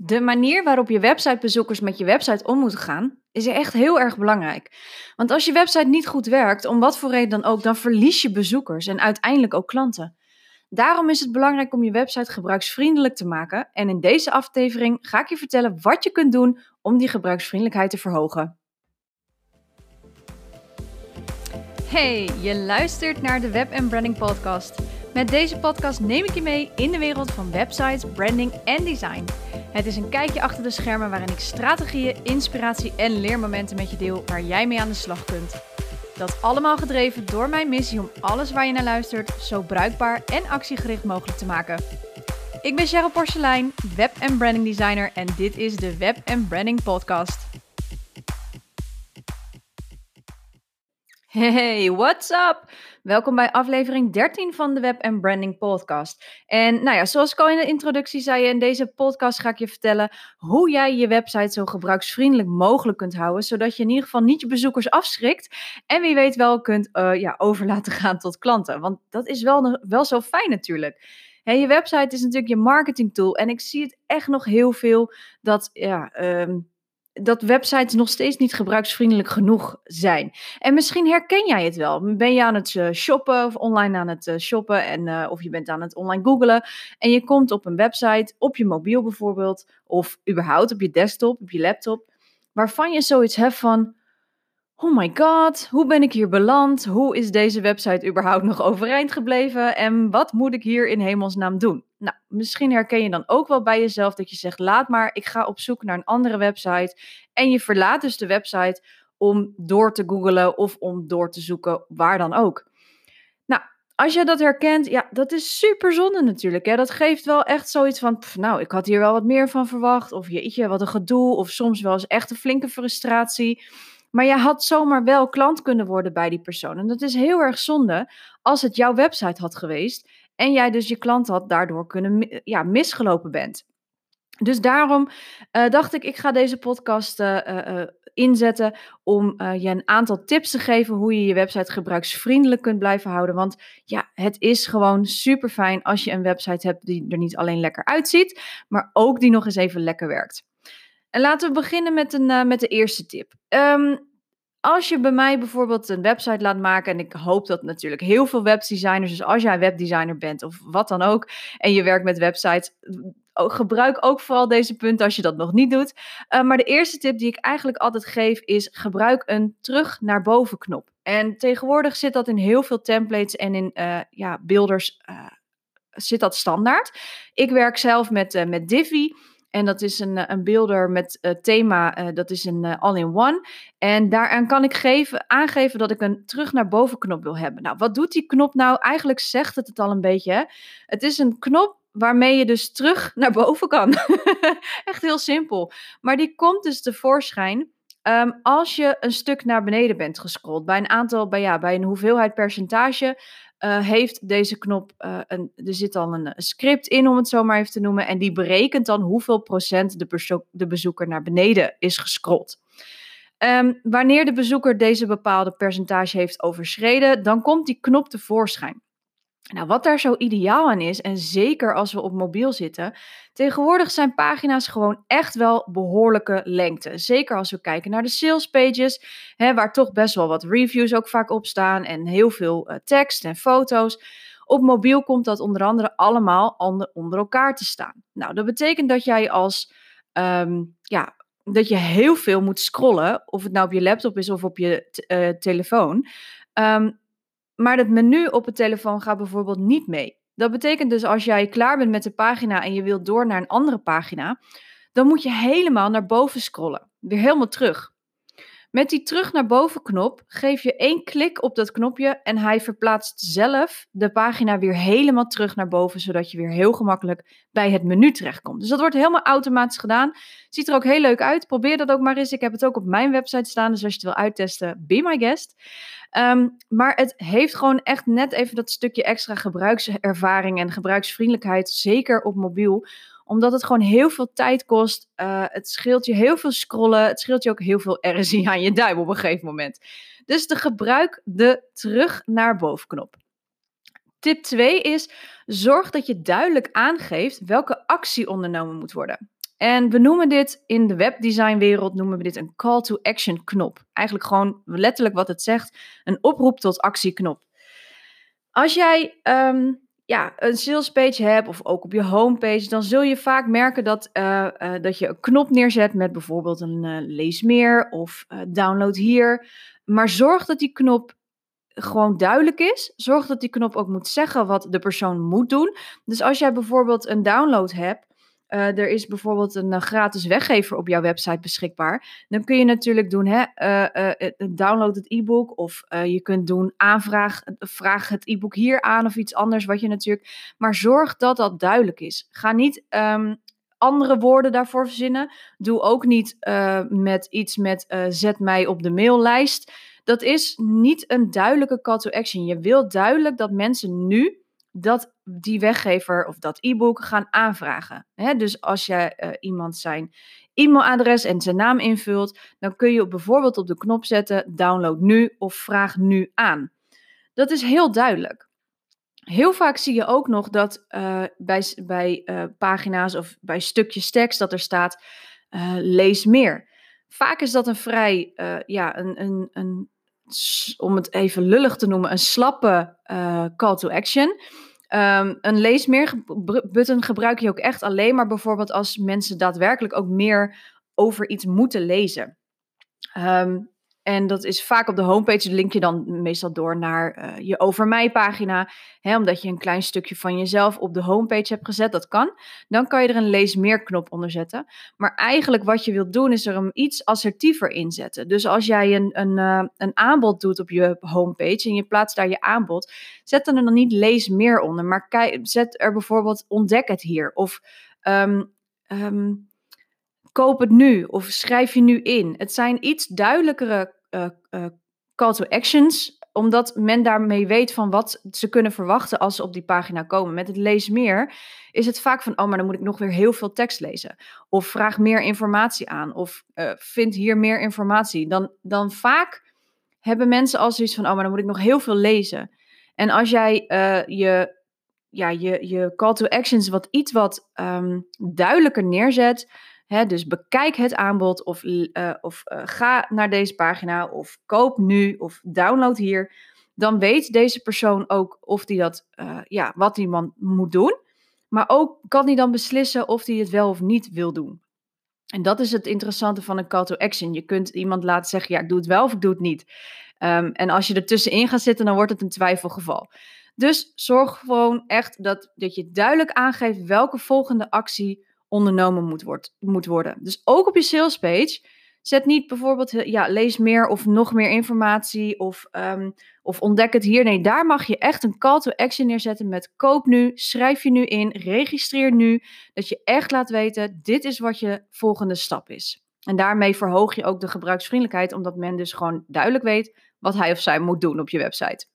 De manier waarop je websitebezoekers met je website om moeten gaan, is echt heel erg belangrijk. Want als je website niet goed werkt, om wat voor reden dan ook, dan verlies je bezoekers en uiteindelijk ook klanten. Daarom is het belangrijk om je website gebruiksvriendelijk te maken. En in deze aflevering ga ik je vertellen wat je kunt doen om die gebruiksvriendelijkheid te verhogen. Hey, je luistert naar de Web Branding Podcast. Met deze podcast neem ik je mee in de wereld van websites, branding en design. Het is een kijkje achter de schermen waarin ik strategieën, inspiratie en leermomenten met je deel waar jij mee aan de slag kunt. Dat allemaal gedreven door mijn missie om alles waar je naar luistert zo bruikbaar en actiegericht mogelijk te maken. Ik ben Cheryl Porcelein, web- en branding designer en dit is de Web Branding Podcast. Hey, what's up? Welkom bij aflevering 13 van de Web Branding Podcast. En nou ja, zoals ik al in de introductie zei, in deze podcast ga ik je vertellen hoe jij je website zo gebruiksvriendelijk mogelijk kunt houden, zodat je in ieder geval niet je bezoekers afschrikt en wie weet wel kunt uh, ja, over laten gaan tot klanten. Want dat is wel, wel zo fijn natuurlijk. Je website is natuurlijk je marketing tool en ik zie het echt nog heel veel dat ja, um, dat websites nog steeds niet gebruiksvriendelijk genoeg zijn. En misschien herken jij het wel. Ben je aan het eh, shoppen of online aan het eh, shoppen en, uh, of je bent aan het online googlen en je komt op een website, op je mobiel bijvoorbeeld, of überhaupt op je desktop, op je laptop, waarvan je zoiets hebt van, oh my god, hoe ben ik hier beland? Hoe is deze website überhaupt nog overeind gebleven? En wat moet ik hier in hemelsnaam doen? Nou, misschien herken je dan ook wel bij jezelf dat je zegt: laat maar, ik ga op zoek naar een andere website. En je verlaat dus de website om door te googlen of om door te zoeken, waar dan ook. Nou, als je dat herkent, ja, dat is super zonde natuurlijk. Hè? Dat geeft wel echt zoiets van, nou, ik had hier wel wat meer van verwacht. Of jeetje, wat een gedoe. Of soms wel eens echt een flinke frustratie. Maar je had zomaar wel klant kunnen worden bij die persoon. En dat is heel erg zonde als het jouw website had geweest. En jij dus je klant had daardoor kunnen ja, misgelopen bent. Dus daarom uh, dacht ik, ik ga deze podcast uh, inzetten om je een aantal tips te geven hoe je je website gebruiksvriendelijk kunt blijven houden. Want ja, het is gewoon super fijn als je een website hebt die er niet alleen lekker uitziet, maar ook die nog eens even lekker werkt. En laten we beginnen met, een, met de eerste tip. Um, als je bij mij bijvoorbeeld een website laat maken, en ik hoop dat natuurlijk heel veel webdesigners, dus als jij webdesigner bent of wat dan ook, en je werkt met websites, gebruik ook vooral deze punten als je dat nog niet doet. Uh, maar de eerste tip die ik eigenlijk altijd geef is: gebruik een terug naar boven knop. En tegenwoordig zit dat in heel veel templates en in uh, ja, builders uh, zit dat standaard. Ik werk zelf met, met Divi. En dat is een, eh, een beelder met uh, thema, uh, dat is een all-in-one. En daaraan kan ik geven, aangeven dat ik een terug naar boven knop wil hebben. Nou, wat doet die knop nou? Eigenlijk zegt het het al een beetje. Het is een knop waarmee je dus terug naar boven kan. Echt heel simpel. Maar die komt dus tevoorschijn um, als je een stuk naar beneden bent gescrolld. Bij een aantal, bij, ja, bij een hoeveelheid percentage uh, heeft deze knop, uh, een, er zit dan een, script in om het zo maar even te noemen, en die berekent dan hoeveel procent de, de bezoeker naar beneden is gescrolld. Um, wanneer de bezoeker deze bepaalde percentage heeft overschreden, dan komt die knop tevoorschijn. Nou, wat daar zo ideaal aan is, en zeker als we op mobiel zitten, tegenwoordig zijn pagina's gewoon echt wel behoorlijke lengte. Zeker als we kijken naar de sales pages, hè, waar toch best wel wat reviews ook vaak op staan en heel veel uh, tekst en foto's. Op mobiel komt dat onder andere allemaal onder, elkaar te staan. Nou, dat betekent dat jij als, um, ja, dat je heel veel moet scrollen, of het nou op je laptop is of op je uh, telefoon. Um, maar het menu op het telefoon gaat bijvoorbeeld niet mee. Dat betekent dus als jij klaar bent met de pagina en je wilt door naar een andere pagina, dan moet je helemaal naar boven scrollen. Weer helemaal terug. Met die terug naar boven knop geef je één klik op dat knopje en hij verplaatst zelf de pagina weer helemaal terug naar boven, zodat je weer heel gemakkelijk bij het menu terechtkomt. Dus dat wordt helemaal automatisch gedaan. Ziet er ook heel leuk uit. Probeer dat ook maar eens. Ik heb het ook op mijn website staan, dus als je het wil uittesten, be my guest. Um, maar het heeft gewoon echt net even dat stukje extra gebruikservaring en gebruiksvriendelijkheid, zeker op mobiel omdat het gewoon heel veel tijd kost. Uh, het scheelt je heel veel scrollen. Het scheelt je ook heel veel RSI aan je duim op een gegeven moment. Dus de gebruik de terug naar boven knop. Tip 2 is: zorg dat je duidelijk aangeeft welke actie ondernomen moet worden. En we noemen dit in de webdesignwereld noemen we dit een call to action knop. Eigenlijk gewoon letterlijk wat het zegt, een oproep tot actieknop. Als jij ehm, ja, een sales page hebt of ook op je homepage, dan zul je vaak merken dat, uh, dat je een knop neerzet met bijvoorbeeld een uh, lees meer of download hier. Maar zorg dat die knop gewoon duidelijk is. Zorg dat die knop ook moet zeggen wat de persoon moet doen. Dus als jij bijvoorbeeld een download hebt, uh, er is bijvoorbeeld een uh, gratis weggever op jouw website beschikbaar. Dan kun je natuurlijk doen, hè, uh, download het e-book of je kunt doen aanvraag, vraag het e-book hier aan of iets anders wat je natuurlijk. Maar zorg dat dat duidelijk is. Ga niet um, andere woorden daarvoor verzinnen. Doe ook niet met iets met zet mij op de maillijst. Dat is niet een duidelijke call to action. Je wilt duidelijk dat mensen nu dat die weggever of dat e-book gaan aanvragen. dus als je uh, iemand zijn e-mailadres en zijn naam invult, dan kun je bijvoorbeeld op de knop zetten download nu of vraag nu aan. Dat is heel duidelijk. Heel vaak zie je ook nog dat uh, bij, bij uh, pagina's of bij stukjes tekst dat er staat lees meer. Vaak is dat een vrij, ja, een, een, een, om het even lullig te noemen, een slappe call to action. Um, een leesmeer-button gebruik je ook echt alleen maar bijvoorbeeld als mensen daadwerkelijk ook meer over iets moeten lezen. Um, en dat is vaak op de homepage, link je dan meestal door naar uh, je over mij pagina. Hè, omdat je een klein stukje van jezelf op de homepage hebt gezet, dat kan. Dan kan je er een lees meer knop onder zetten. Maar eigenlijk wat je wilt doen is er hem iets assertiever inzetten. Dus als jij een, een, uh, een aanbod doet op je homepage en je plaatst daar je aanbod, zet dan er dan niet lees meer onder. Maar zet er bijvoorbeeld ontdek het hier. Of um, um, koop het nu of schrijf je nu in. Het zijn iets duidelijkere call to actions, omdat men daarmee weet van wat ze kunnen verwachten als ze op die pagina komen. Met het lees meer is het vaak van, oh, maar dan moet ik nog weer heel veel tekst lezen. Of vraag meer informatie aan. Of uh, vind hier meer informatie. Dan, dan vaak hebben mensen al zoiets van, oh, maar dan moet ik nog heel veel lezen. En als jij je, ja, je, je call to actions wat iets wat um, duidelijker neerzet, dus bekijk het aanbod of, uh, of uh, ga naar deze pagina of koop nu of download hier. Dan weet deze persoon ook of die dat, uh, ja, wat die man moet doen. Maar ook kan hij dan beslissen of hij het wel of niet wil doen. En dat is het interessante van een call to action. Je kunt iemand laten zeggen, ja, ik doe het wel of ik doe het niet. Um, en als je er tussenin gaat zitten, dan wordt het een twijfelgeval. Dus zorg gewoon echt dat, dat je duidelijk aangeeft welke volgende actie ondernomen moet, wordt, moet worden. Dus ook op je salespage zet niet bijvoorbeeld, ja, lees meer of nog meer informatie of, um, of ontdek het hier. Nee, daar mag je echt een call to action neerzetten met koop nu, schrijf je nu in, registreer nu. Dat je echt laat weten, dit is wat je volgende stap is. En daarmee verhoog je ook de gebruiksvriendelijkheid, omdat men dus gewoon duidelijk weet wat hij of zij moet doen op je website.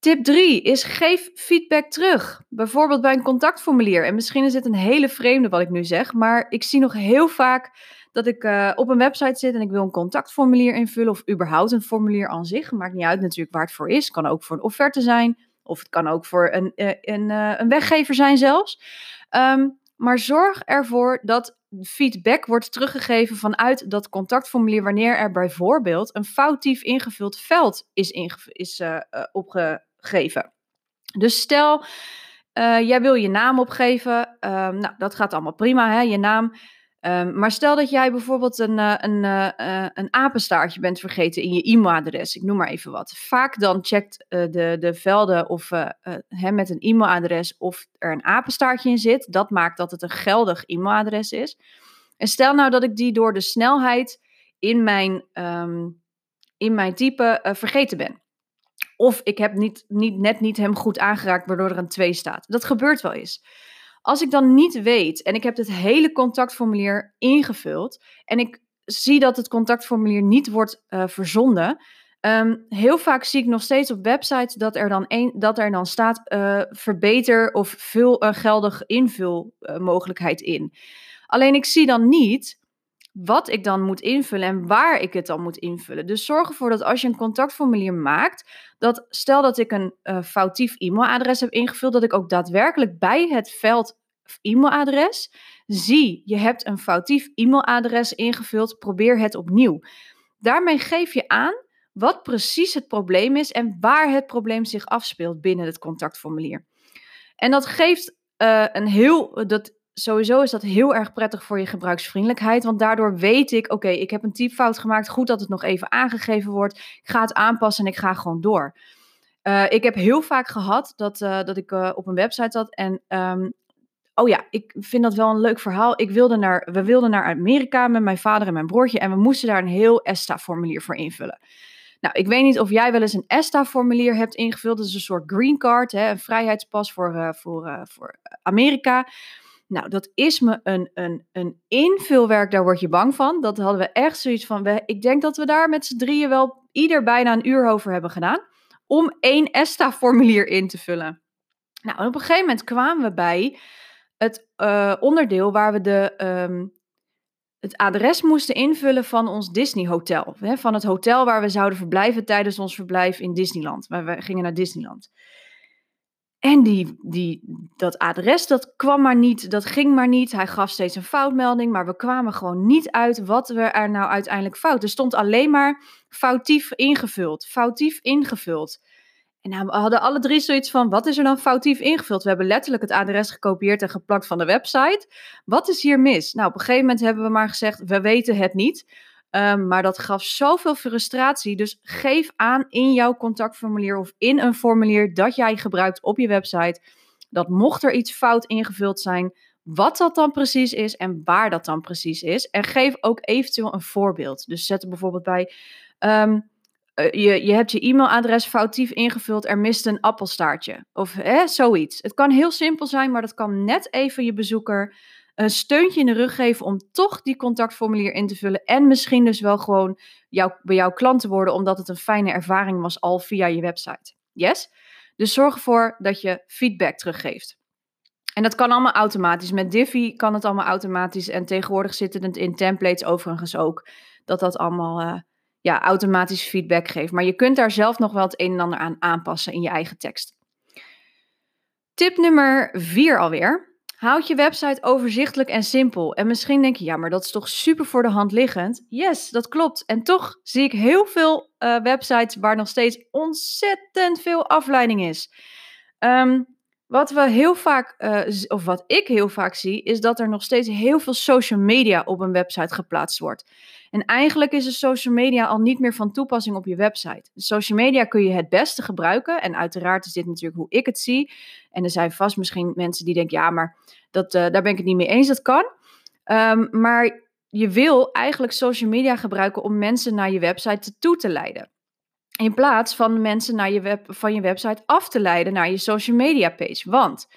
Tip 3 is geef feedback terug. Bijvoorbeeld bij een contactformulier. En misschien is dit een hele vreemde wat ik nu zeg, maar ik zie nog heel vaak dat ik uh, op een website zit en ik wil een contactformulier invullen of überhaupt een formulier aan zich. Maakt niet uit natuurlijk waar het voor is. Kan ook voor een offerte zijn of het kan ook voor een, uh, een, uh, een weggever zijn zelfs. Um, maar zorg ervoor dat feedback wordt teruggegeven vanuit dat contactformulier wanneer er bijvoorbeeld een foutief ingevuld veld is, is opge geven. Dus stel, uh, jij wil je naam opgeven. Um, nou, dat gaat allemaal prima, hè, je naam. Um, maar stel dat jij bijvoorbeeld een, uh, een, uh, een apenstaartje bent vergeten in je e-mailadres. Ik noem maar even wat. Vaak dan checkt de, de velden of, hè, met een e-mailadres of er een apenstaartje in zit. Dat maakt dat het een geldig e-mailadres is. En stel nou dat ik die door de snelheid in mijn, um, in mijn type vergeten ben. Of ik heb niet, niet, net niet hem goed aangeraakt, waardoor er een 2 staat. Dat gebeurt wel eens. Als ik dan niet weet en ik heb het hele contactformulier ingevuld en ik zie dat het contactformulier niet wordt uh, verzonden, um, heel vaak zie ik nog steeds op websites dat er dan, dat er dan staat uh, verbeter of vul een geldig invulmogelijkheid in. Alleen ik zie dan niet wat ik dan moet invullen en waar ik het dan moet invullen. Dus zorg ervoor dat als je een contactformulier maakt, dat stel dat ik een uh, foutief e-mailadres heb ingevuld, dat ik ook daadwerkelijk bij het veld e-mailadres. Zie, je hebt een foutief e-mailadres ingevuld, probeer het opnieuw. Daarmee geef je aan wat precies het probleem is en waar het probleem zich afspeelt binnen het contactformulier. En dat geeft uh, een heel, dat, sowieso is dat heel erg prettig voor je gebruiksvriendelijkheid, want daardoor weet ik, oké, ik heb een typfout gemaakt, goed dat het nog even aangegeven wordt, ik ga het aanpassen en ik ga gewoon door. Uh, ik heb heel vaak gehad dat, uh, dat ik op een website zat en um, oh ja, ik vind dat wel een leuk verhaal. Ik wilde naar, we wilden naar Amerika met mijn vader en mijn broertje en we moesten daar een heel ESTA-formulier voor invullen. Nou, ik weet niet of jij wel eens een ESTA-formulier hebt ingevuld. Dat is een soort green card, hè, een vrijheidspas voor, voor, voor Amerika. Nou, dat is me een, een, een invulwerk, daar word je bang van. Dat hadden we echt zoiets van, ik denk dat we daar met z'n drieën wel ieder bijna een uur over hebben gedaan. Om één ESTA-formulier in te vullen. Nou, op een gegeven moment kwamen we bij het uh, onderdeel waar we de, um, het adres moesten invullen van ons Disney hotel. Van het hotel waar we zouden verblijven tijdens ons verblijf in Disneyland. Waar we gingen naar Disneyland. En die, die, dat adres, dat kwam maar niet, dat ging maar niet. Hij gaf steeds een foutmelding, maar we kwamen gewoon niet uit wat we er nou uiteindelijk fout. Er stond alleen maar foutief ingevuld, foutief ingevuld. En nou, we hadden alle drie zoiets van: wat is er dan foutief ingevuld? We hebben letterlijk het adres gekopieerd en geplakt van de website. Wat is hier mis? Nou, op een gegeven moment hebben we maar gezegd: we weten het niet. Um, maar dat gaf zoveel frustratie. Dus geef aan in jouw contactformulier of in een formulier dat jij gebruikt op je website. Dat mocht er iets fout ingevuld zijn, wat dat dan precies is en waar dat dan precies is. En geef ook eventueel een voorbeeld. Dus zet er bijvoorbeeld bij. Um, eh, je, je hebt je e-mailadres foutief ingevuld, er mist een appelstaartje. Of hè, zoiets. Het kan heel simpel zijn, maar dat kan net even je bezoeker een steuntje in de rug geven om toch die contactformulier in te vullen. En misschien dus wel gewoon jou, bij jouw klant te worden, omdat het een fijne ervaring was al via je website. Yes? Dus zorg ervoor dat je feedback teruggeeft. En dat kan allemaal automatisch. Met Divi kan het allemaal automatisch. En tegenwoordig zitten het in templates overigens ook. Dat dat allemaal uh, ja, automatisch feedback geeft. Maar je kunt daar zelf nog wel het een en ander aan aanpassen in je eigen tekst. Tip nummer 4 alweer. Houd je website overzichtelijk en simpel. En misschien denk je, ja, maar dat is toch super voor de hand liggend? Yes, dat klopt. En toch zie ik heel veel uh, websites waar nog steeds ontzettend veel afleiding is. Um, wat we heel vaak, uh, of wat ik heel vaak zie, is dat er nog steeds heel veel social media op een website geplaatst wordt. En eigenlijk is de social media al niet meer van toepassing op je website. Social media kun je het beste gebruiken. En uiteraard is dit natuurlijk hoe ik het zie. En er zijn vast misschien mensen die denken, ja, maar dat, uh, daar ben ik het niet mee eens. Dat kan. Um, maar je wil eigenlijk social media gebruiken om mensen naar je website toe te leiden. In plaats van mensen naar je web, van je website af te leiden naar je social media page. Want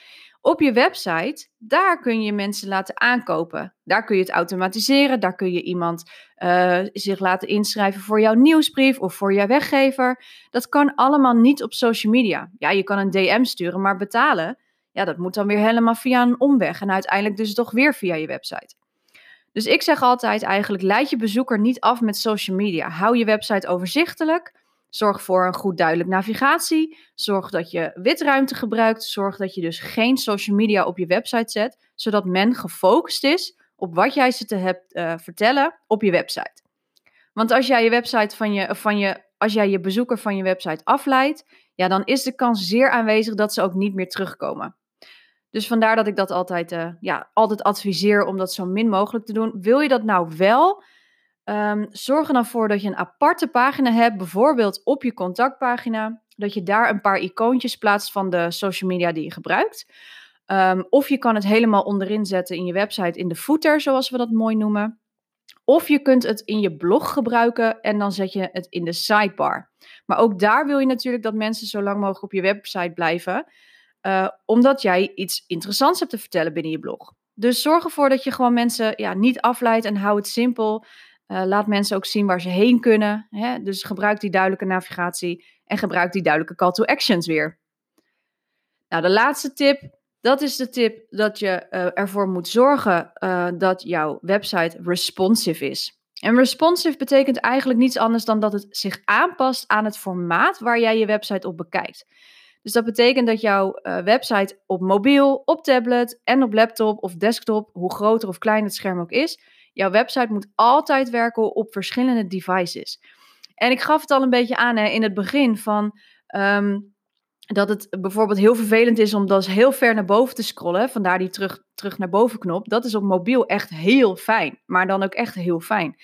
op je website, daar kun je mensen laten aankopen. Daar kun je het automatiseren. Daar kun je iemand uh, zich laten inschrijven voor jouw nieuwsbrief of voor jouw weggever. Dat kan allemaal niet op social media. Ja, je kan een DM sturen, maar betalen, ja, dat moet dan weer helemaal via een omweg. En uiteindelijk dus toch weer via je website. Dus ik zeg altijd eigenlijk, leid je bezoeker niet af met social media. Hou je website overzichtelijk. Zorg voor een goed duidelijk navigatie. Zorg dat je witruimte gebruikt. Zorg dat je dus geen social media op je website zet, zodat men gefocust is op wat jij ze te hebt uh, vertellen op je website. Want als jij je website van je, van je, als jij je bezoeker van je website afleidt, ja, dan is de kans zeer aanwezig dat ze ook niet meer terugkomen. Dus vandaar dat ik dat altijd, uh, ja, altijd adviseer om dat zo min mogelijk te doen. Wil je dat nou wel? Um, zorg er dan voor dat je een aparte pagina hebt, bijvoorbeeld op je contactpagina, dat je daar een paar icoontjes plaatst van de social media die je gebruikt. Um, of je kan het helemaal onderin zetten in je website in de footer, zoals we dat mooi noemen. Of je kunt het in je blog gebruiken en dan zet je het in de sidebar. Maar ook daar wil je natuurlijk dat mensen zo lang mogelijk op je website blijven, uh, omdat jij iets interessants hebt te vertellen binnen je blog. Dus zorg ervoor dat je gewoon mensen ja, niet afleidt en hou het simpel. Uh, laat mensen ook zien waar ze heen kunnen. Hè? Dus gebruik die duidelijke navigatie en gebruik die duidelijke call to actions weer. Nou, de laatste tip, dat is de tip dat je uh, ervoor moet zorgen uh, dat jouw website responsive is. En responsive betekent eigenlijk niets anders dan dat het zich aanpast aan het formaat waar jij je website op bekijkt. Dus dat betekent dat jouw website op mobiel, op tablet en op laptop of desktop, hoe groter of kleiner het scherm ook is, jouw website moet altijd werken op verschillende devices. En ik gaf het al een beetje aan hè, in het begin van ehm, dat het bijvoorbeeld heel vervelend is om dus heel ver naar boven te scrollen. Vandaar die terug, terug naar boven knop. Dat is op mobiel echt heel fijn. Maar dan ook echt heel fijn.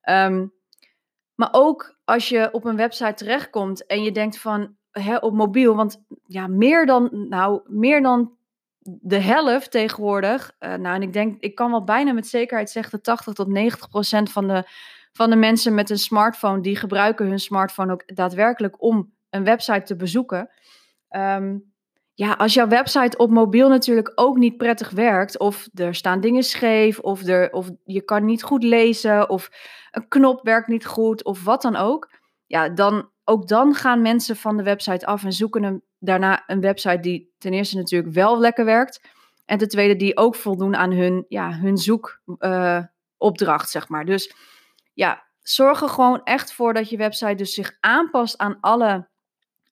Ehm, maar ook als je op een website terechtkomt en je denkt van hè, op mobiel, want ja, meer dan, nou, meer dan de helft tegenwoordig. Uh, nou, en ik denk, ik kan wel bijna met zekerheid zeggen dat 80 tot 90 procent van de, van de mensen met een smartphone, die gebruiken hun smartphone ook daadwerkelijk om een website te bezoeken. Ehm, ja, als jouw website op mobiel natuurlijk ook niet prettig werkt, of er staan dingen scheef, of, er, of je kan niet goed lezen, of een knop werkt niet goed, of wat dan ook, ja, dan, ook dan gaan mensen van de website af en zoeken een, daarna een website die ten eerste natuurlijk wel lekker werkt, en ten tweede die ook voldoen aan hun, ja, hun zoekopdracht, uh, zeg maar. Dus ja, zorg er gewoon echt voor dat je website dus zich aanpast aan alle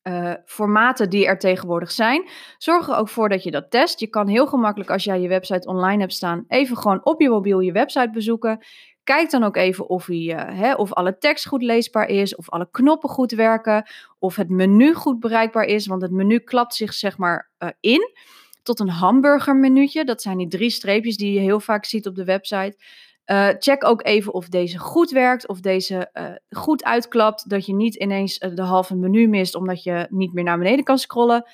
uh, formaten die er tegenwoordig zijn. Zorg er ook voor dat je dat test. Je kan heel gemakkelijk als jij je website online hebt staan, even gewoon op je mobiel je website bezoeken. Kijk dan ook even of, hij, uh, hè, of alle tekst goed leesbaar is, of alle knoppen goed werken, of het menu goed bereikbaar is. Want het menu klapt zich zeg maar uh, in tot een hamburgermenuutje. Dat zijn die drie streepjes die je heel vaak ziet op de website. Uh, check ook even of deze goed werkt, of deze goed uitklapt, dat je niet ineens de halve menu mist omdat je niet meer naar beneden kan scrollen.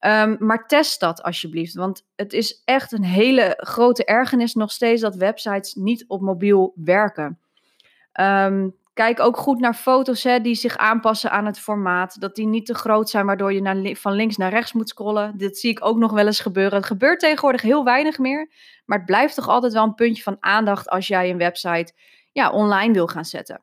Um, maar test dat alsjeblieft, want het is echt een hele grote ergernis nog steeds dat websites niet op mobiel werken. Um, Kijk ook goed naar foto's hè, die zich aanpassen aan het formaat. Dat die niet te groot zijn, waardoor je naar, van links naar rechts moet scrollen. Dit zie ik ook nog wel eens gebeuren. Het gebeurt tegenwoordig heel weinig meer. Maar het blijft toch altijd wel een puntje van aandacht als jij een website ja, online wil gaan zetten.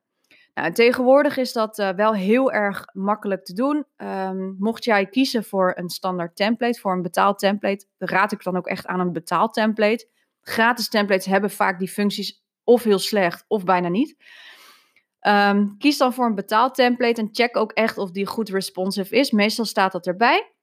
Nou, tegenwoordig is dat uh, wel heel erg makkelijk te doen. Um, mocht jij kiezen voor een standaard template, voor een betaald template, raad ik dan ook echt aan een betaald template. Gratis templates hebben vaak die functies of heel slecht of bijna niet. Um, kies dan voor een betaald template en check ook echt of die goed responsive is. Meestal staat dat erbij.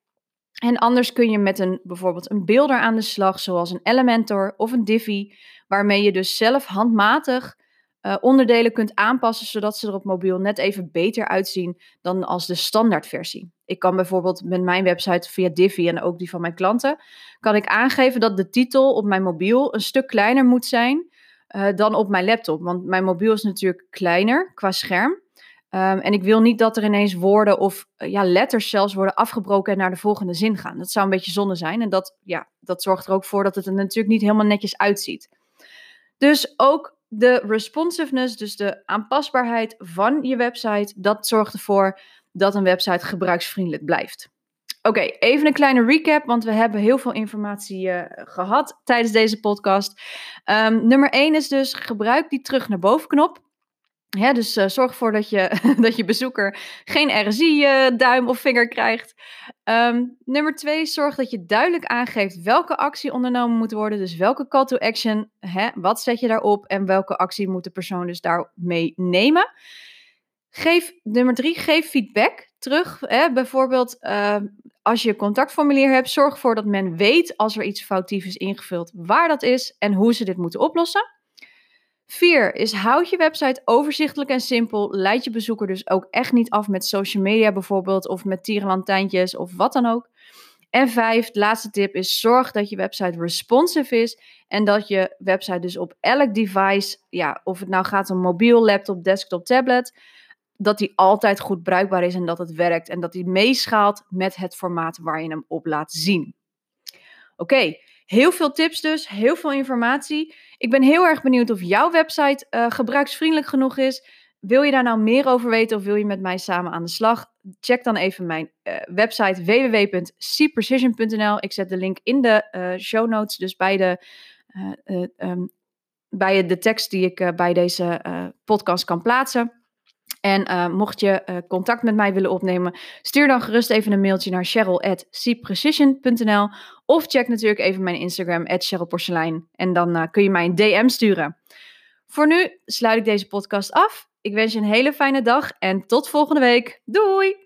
En anders kun je met een, bijvoorbeeld een beelder aan de slag, zoals een Elementor of een Divi, waarmee je dus zelf handmatig uh, onderdelen kunt aanpassen, zodat ze er op mobiel net even beter uitzien dan als de standaardversie. Ik kan bijvoorbeeld met mijn website via Divi en ook die van mijn klanten, kan ik aangeven dat de titel op mijn mobiel een stuk kleiner moet zijn uh, dan op mijn laptop. Want mijn mobiel is natuurlijk kleiner qua scherm. Um, en ik wil niet dat er ineens woorden of uh, ja, letters zelfs worden afgebroken en naar de volgende zin gaan. Dat zou een beetje zonde zijn. En dat, ja, dat zorgt er ook voor dat het er natuurlijk niet helemaal netjes uitziet. Dus ook de responsiveness, dus de aanpasbaarheid van je website, dat zorgt ervoor dat een website gebruiksvriendelijk blijft. Oké, even een kleine recap, want we hebben heel veel informatie uh, gehad tijdens deze podcast. Um, nummer 1 is dus gebruik die terug naar boven knop. Dus uh, zorg ervoor dat je, dat je bezoeker geen RSI-duim uh, of vinger krijgt. Um, nummer 2, zorg dat je duidelijk aangeeft welke actie ondernomen moet worden. Dus welke call to action, hè, wat zet je daarop en welke actie moet de persoon dus daarmee nemen. Geef, nummer 3, geef feedback terug. Hè? Bijvoorbeeld, uh, als je contactformulier hebt, zorg ervoor dat men weet als er iets foutief is ingevuld, waar dat is en hoe ze dit moeten oplossen. Vier is houd je website overzichtelijk en simpel. Leid je bezoeker dus ook echt niet af met social media bijvoorbeeld of met tierenlantijntjes of wat dan ook. En vijf, laatste tip is zorg dat je website responsive is en dat je website dus op elk device, ja, of het nou gaat om mobiel, laptop, desktop, tablet, dat die altijd goed bruikbaar is en dat het werkt. En dat die meeschaalt met het formaat waar je hem op laat zien. Oké, heel veel tips dus, heel veel informatie. Ik ben heel erg benieuwd of jouw website uh, gebruiksvriendelijk genoeg is. Wil je daar nou meer over weten of wil je met mij samen aan de slag? Check dan even mijn uh, website www.cprecision.nl. Ik zet de link in de uh, show notes, dus bij de, um, bij de tekst die ik bij deze podcast kan plaatsen. En uh, mocht je uh, contact met mij willen opnemen, stuur dan gerust even een mailtje naar cheryl.cprecision.nl of check natuurlijk even mijn Instagram, @cherylporselein. En dan uh, kun je mij een DM sturen. Voor nu sluit ik deze podcast af. Ik wens je een hele fijne dag en tot volgende week. Doei!